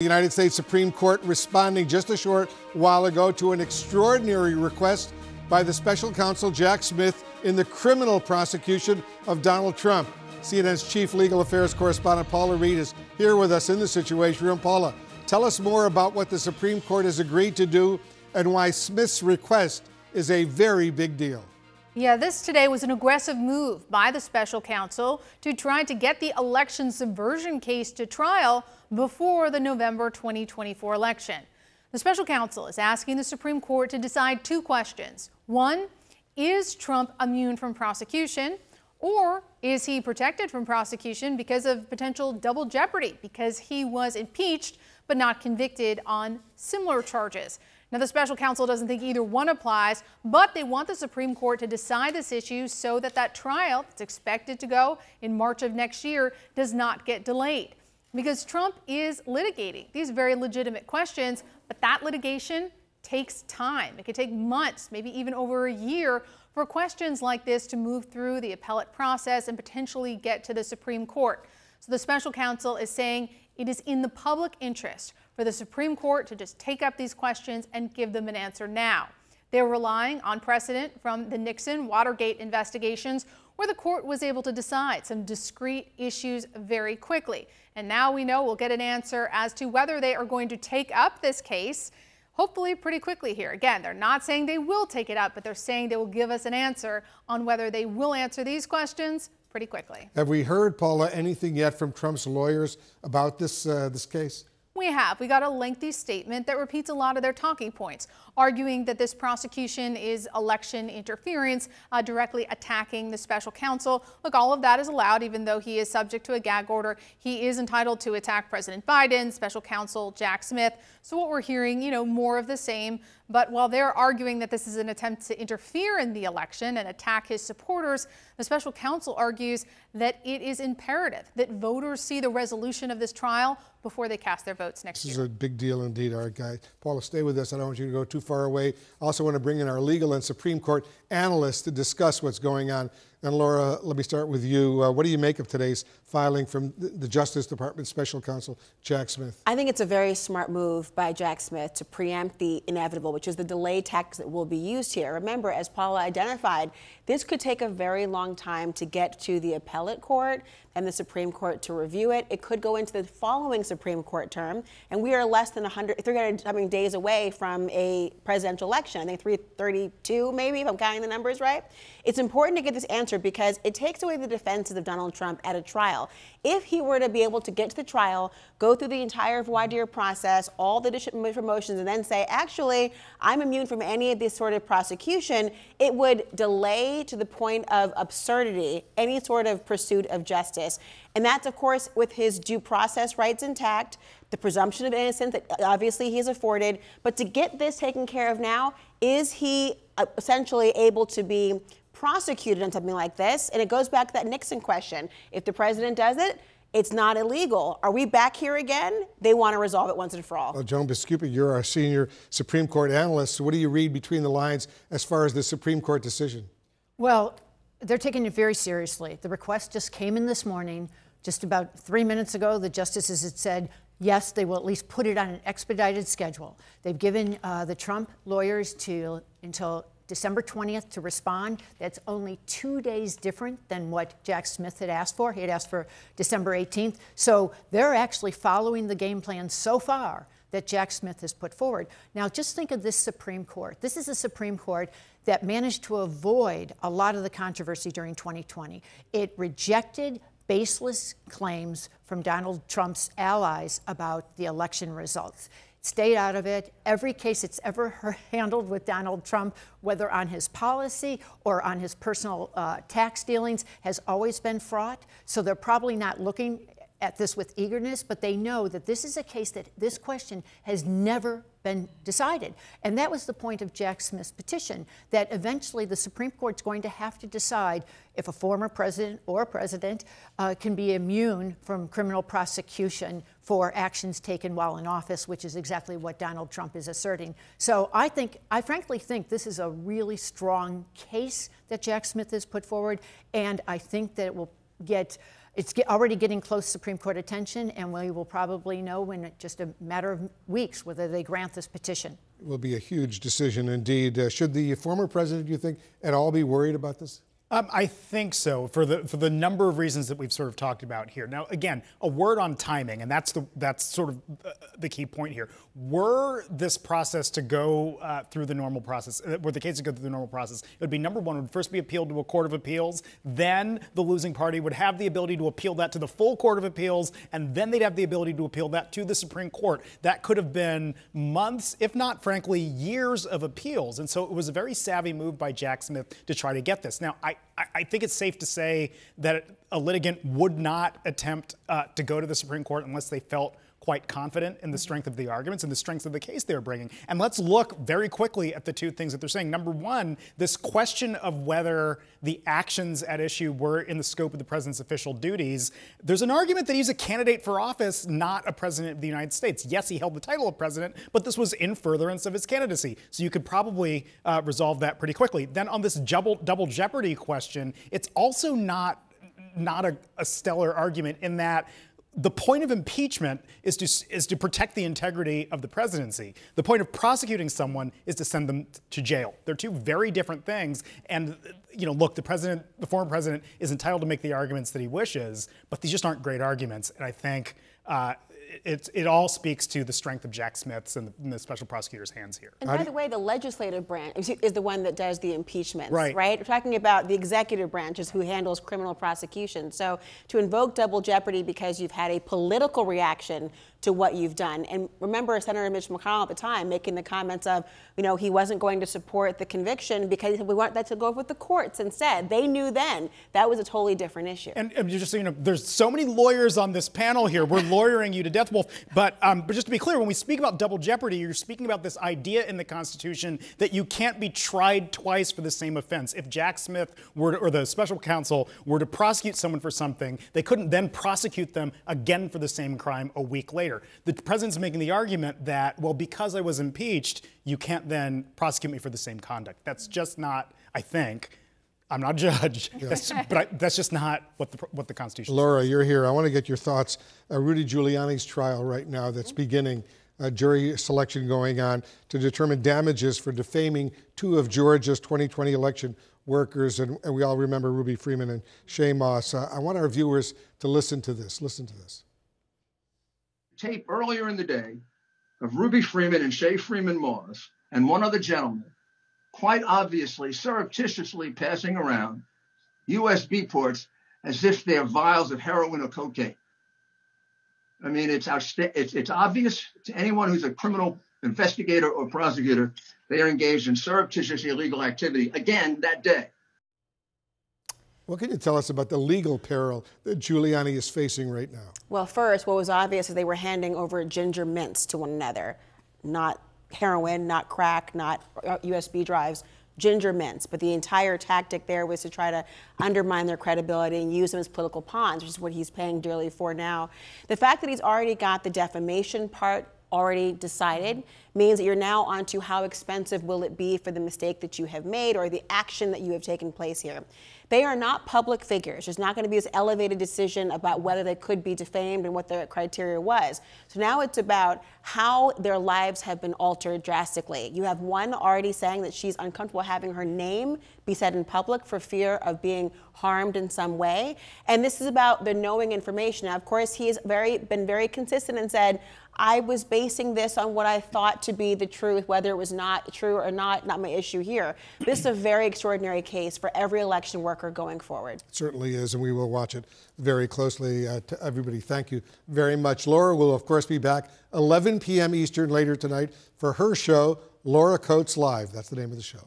The United States Supreme Court responding just a short while ago to an extraordinary request by the special counsel Jack Smith in the criminal prosecution of Donald Trump. CNN's chief legal affairs correspondent Paula Reid is here with us in the Situation Room. Paula, tell us more about what the Supreme Court has agreed to do and why Smith's request is a very big deal. Yeah, this today was an aggressive move by the special counsel to try to get the election subversion case to trial before the November 2024 election. The special counsel is asking the Supreme Court to decide two questions. One, is Trump immune from prosecution? Or is he protected from prosecution because of potential double jeopardy because he was impeached but not convicted on similar charges? Now, the special counsel doesn't think either one applies, but they want the Supreme Court to decide this issue so that that trial that's expected to go in March of next year does not get delayed. Because Trump is litigating these very legitimate questions, but that litigation takes time. It could take months, maybe even over a year for questions like this to move through the appellate process and potentially get to the Supreme Court. So the special counsel is saying it is in the public interest for the Supreme Court to just take up these questions and give them an answer now. They're relying on precedent from the Nixon Watergate investigations, where the court was able to decide some discrete issues very quickly. And now we know we'll get an answer as to whether they are going to take up this case hopefully pretty quickly here. Again, they're not saying they will take it up, but they're saying they will give us an answer on whether they will answer these questions pretty quickly. Have we heard, Paula, anything yet from Trump's lawyers about this uh, this case? We have. We got a lengthy statement that repeats a lot of their talking points, arguing that this prosecution is election interference, uh, directly attacking the special counsel. Look, all of that is allowed, even though he is subject to a gag order. He is entitled to attack President Biden, special counsel Jack Smith. So what we're hearing, you know, more of the same. But while they're arguing that this is an attempt to interfere in the election and attack his supporters, the special counsel argues that it is imperative that voters see the resolution of this trial before they cast their votes next this year. This is a big deal indeed, all right, guys. Paula, stay with us. I don't want you to go too far away. I also want to bring in our legal and Supreme Court analysts to discuss what's going on and Laura, let me start with you. Uh, what do you make of today's filing from the Justice Department Special Counsel Jack Smith? I think it's a very smart move by Jack Smith to preempt the inevitable, which is the delay tax that will be used here. Remember, as Paula identified, this could take a very long time to get to the appellate court and the Supreme Court to review it. It could go into the following Supreme Court term, and we are less than 100, 300 I mean, days away from a presidential election. I think 332, maybe, if I'm counting the numbers right. It's important to get this answer because it takes away the defenses of Donald Trump at a trial. If he were to be able to get to the trial, go through the entire voir dire process, all the different motions, and then say, actually, I'm immune from any of this sort of prosecution, it would delay to the point of absurdity any sort of pursuit of justice. And that's, of course, with his due process rights intact, the presumption of innocence that obviously he is afforded. But to get this taken care of now, is he uh, essentially able to be prosecuted on something like this. And it goes back to that Nixon question. If the president does it, it's not illegal. Are we back here again? They want to resolve it once and for all. Well, Joan Biskupic, you're our senior Supreme Court analyst. So what do you read between the lines as far as the Supreme Court decision? Well, they're taking it very seriously. The request just came in this morning. Just about three minutes ago, the justices had said, yes, they will at least put it on an expedited schedule. They've given uh, the Trump lawyers to until December 20th to respond. That's only two days different than what Jack Smith had asked for. He had asked for December 18th. So they're actually following the game plan so far that Jack Smith has put forward. Now, just think of this Supreme Court. This is a Supreme Court that managed to avoid a lot of the controversy during 2020. It rejected baseless claims from Donald Trump's allies about the election results stayed out of it. Every case it's ever handled with Donald Trump, whether on his policy or on his personal uh, tax dealings, has always been fraught. So they're probably not looking at this with eagerness, but they know that this is a case that this question has never been decided. And that was the point of Jack Smith's petition, that eventually the Supreme Court's going to have to decide if a former president or president uh, can be immune from criminal prosecution for actions taken while in office, which is exactly what Donald Trump is asserting. So I think, I frankly think this is a really strong case that Jack Smith has put forward, and I think that it will get it's get, already getting close Supreme Court attention, and we will probably know in just a matter of weeks whether they grant this petition. It will be a huge decision indeed. Uh, should the former president, you think, at all be worried about this? Um, I think so for the for the number of reasons that we've sort of talked about here. Now, again, a word on timing, and that's the that's sort of uh, the key point here. Were this process to go uh, through the normal process, uh, were the case to go through the normal process, it would be number one, would first be appealed to a court of appeals. Then the losing party would have the ability to appeal that to the full court of appeals, and then they'd have the ability to appeal that to the Supreme Court. That could have been months, if not, frankly, years of appeals. And so it was a very savvy move by Jack Smith to try to get this. Now, I I, think it's safe to say that a litigant would not attempt uh, to go to the Supreme Court unless they felt quite confident in the strength of the arguments and the strength of the case they're bringing. And let's look very quickly at the two things that they're saying. Number one, this question of whether the actions at issue were in the scope of the president's official duties. There's an argument that he's a candidate for office, not a president of the United States. Yes, he held the title of president, but this was in furtherance of his candidacy. So you could probably uh, resolve that pretty quickly. Then on this double, double jeopardy question, it's also not not a, a, stellar argument in that the point of impeachment is to, is to protect the integrity of the presidency. The point of prosecuting someone is to send them to jail. They're two very different things. And, you know, look, the president, the former president is entitled to make the arguments that he wishes, but these just aren't great arguments. And I think uh, it, it all speaks to the strength of Jack Smith's and the, and the special prosecutor's hands here. And by the way, the legislative branch is the one that does the impeachment, right. right? We're talking about the executive branch is who handles criminal prosecution. So to invoke double jeopardy because you've had a political reaction to what you've done. And remember Senator Mitch McConnell at the time making the comments of, you know, he wasn't going to support the conviction because we want that to go with the courts instead. They knew then that was a totally different issue. And, and just so you know, there's so many lawyers on this panel here. We're lawyering you to death, Wolf. But, um, but just to be clear, when we speak about double jeopardy, you're speaking about this idea in the Constitution that you can't be tried twice for the same offense. If Jack Smith were to, or the special counsel were to prosecute someone for something, they couldn't then prosecute them again for the same crime a week later later. The president's making the argument that, well, because I was impeached, you can't then prosecute me for the same conduct. That's just not, I think, I'm not a judge, yeah. that's, but I, that's just not what the, what the Constitution Laura, says. you're here. I want to get your thoughts. Uh, Rudy Giuliani's trial right now that's beginning, uh, jury selection going on to determine damages for defaming two of Georgia's 2020 election workers. And, and we all remember Ruby Freeman and Shaye Moss. Uh, I want our viewers to listen to this. Listen to this tape earlier in the day of Ruby Freeman and Shaye Freeman Morris and one other gentleman, quite obviously surreptitiously passing around USB ports as if they're vials of heroin or cocaine. I mean, it's, outsta- it's, it's obvious to anyone who's a criminal investigator or prosecutor they are engaged in surreptitious illegal activity again that day. What can you tell us about the legal peril that Giuliani is facing right now? Well, first, what was obvious is they were handing over ginger mints to one another, not heroin, not crack, not uh, USB drives, ginger mints. But the entire tactic there was to try to undermine their credibility and use them as political pawns, which is what he's paying dearly for now. The fact that he's already got the defamation part already decided means that you're now onto how expensive will it be for the mistake that you have made or the action that you have taken place here. They are not public figures. There's not going to be this elevated decision about whether they could be defamed and what the criteria was. So now it's about how their lives have been altered drastically. You have one already saying that she's uncomfortable having her name be said in public for fear of being harmed in some way. And this is about the knowing information. Now, of course, he has very been very consistent and said, I was basing this on what I thought to be the truth, whether it was not true or not, not my issue here. This is a very extraordinary case for every election worker going forward. It certainly is, and we will watch it very closely. Uh, to everybody, thank you very much. Laura will, of course, be back 11 p.m. Eastern later tonight for her show, Laura Coates Live. That's the name of the show.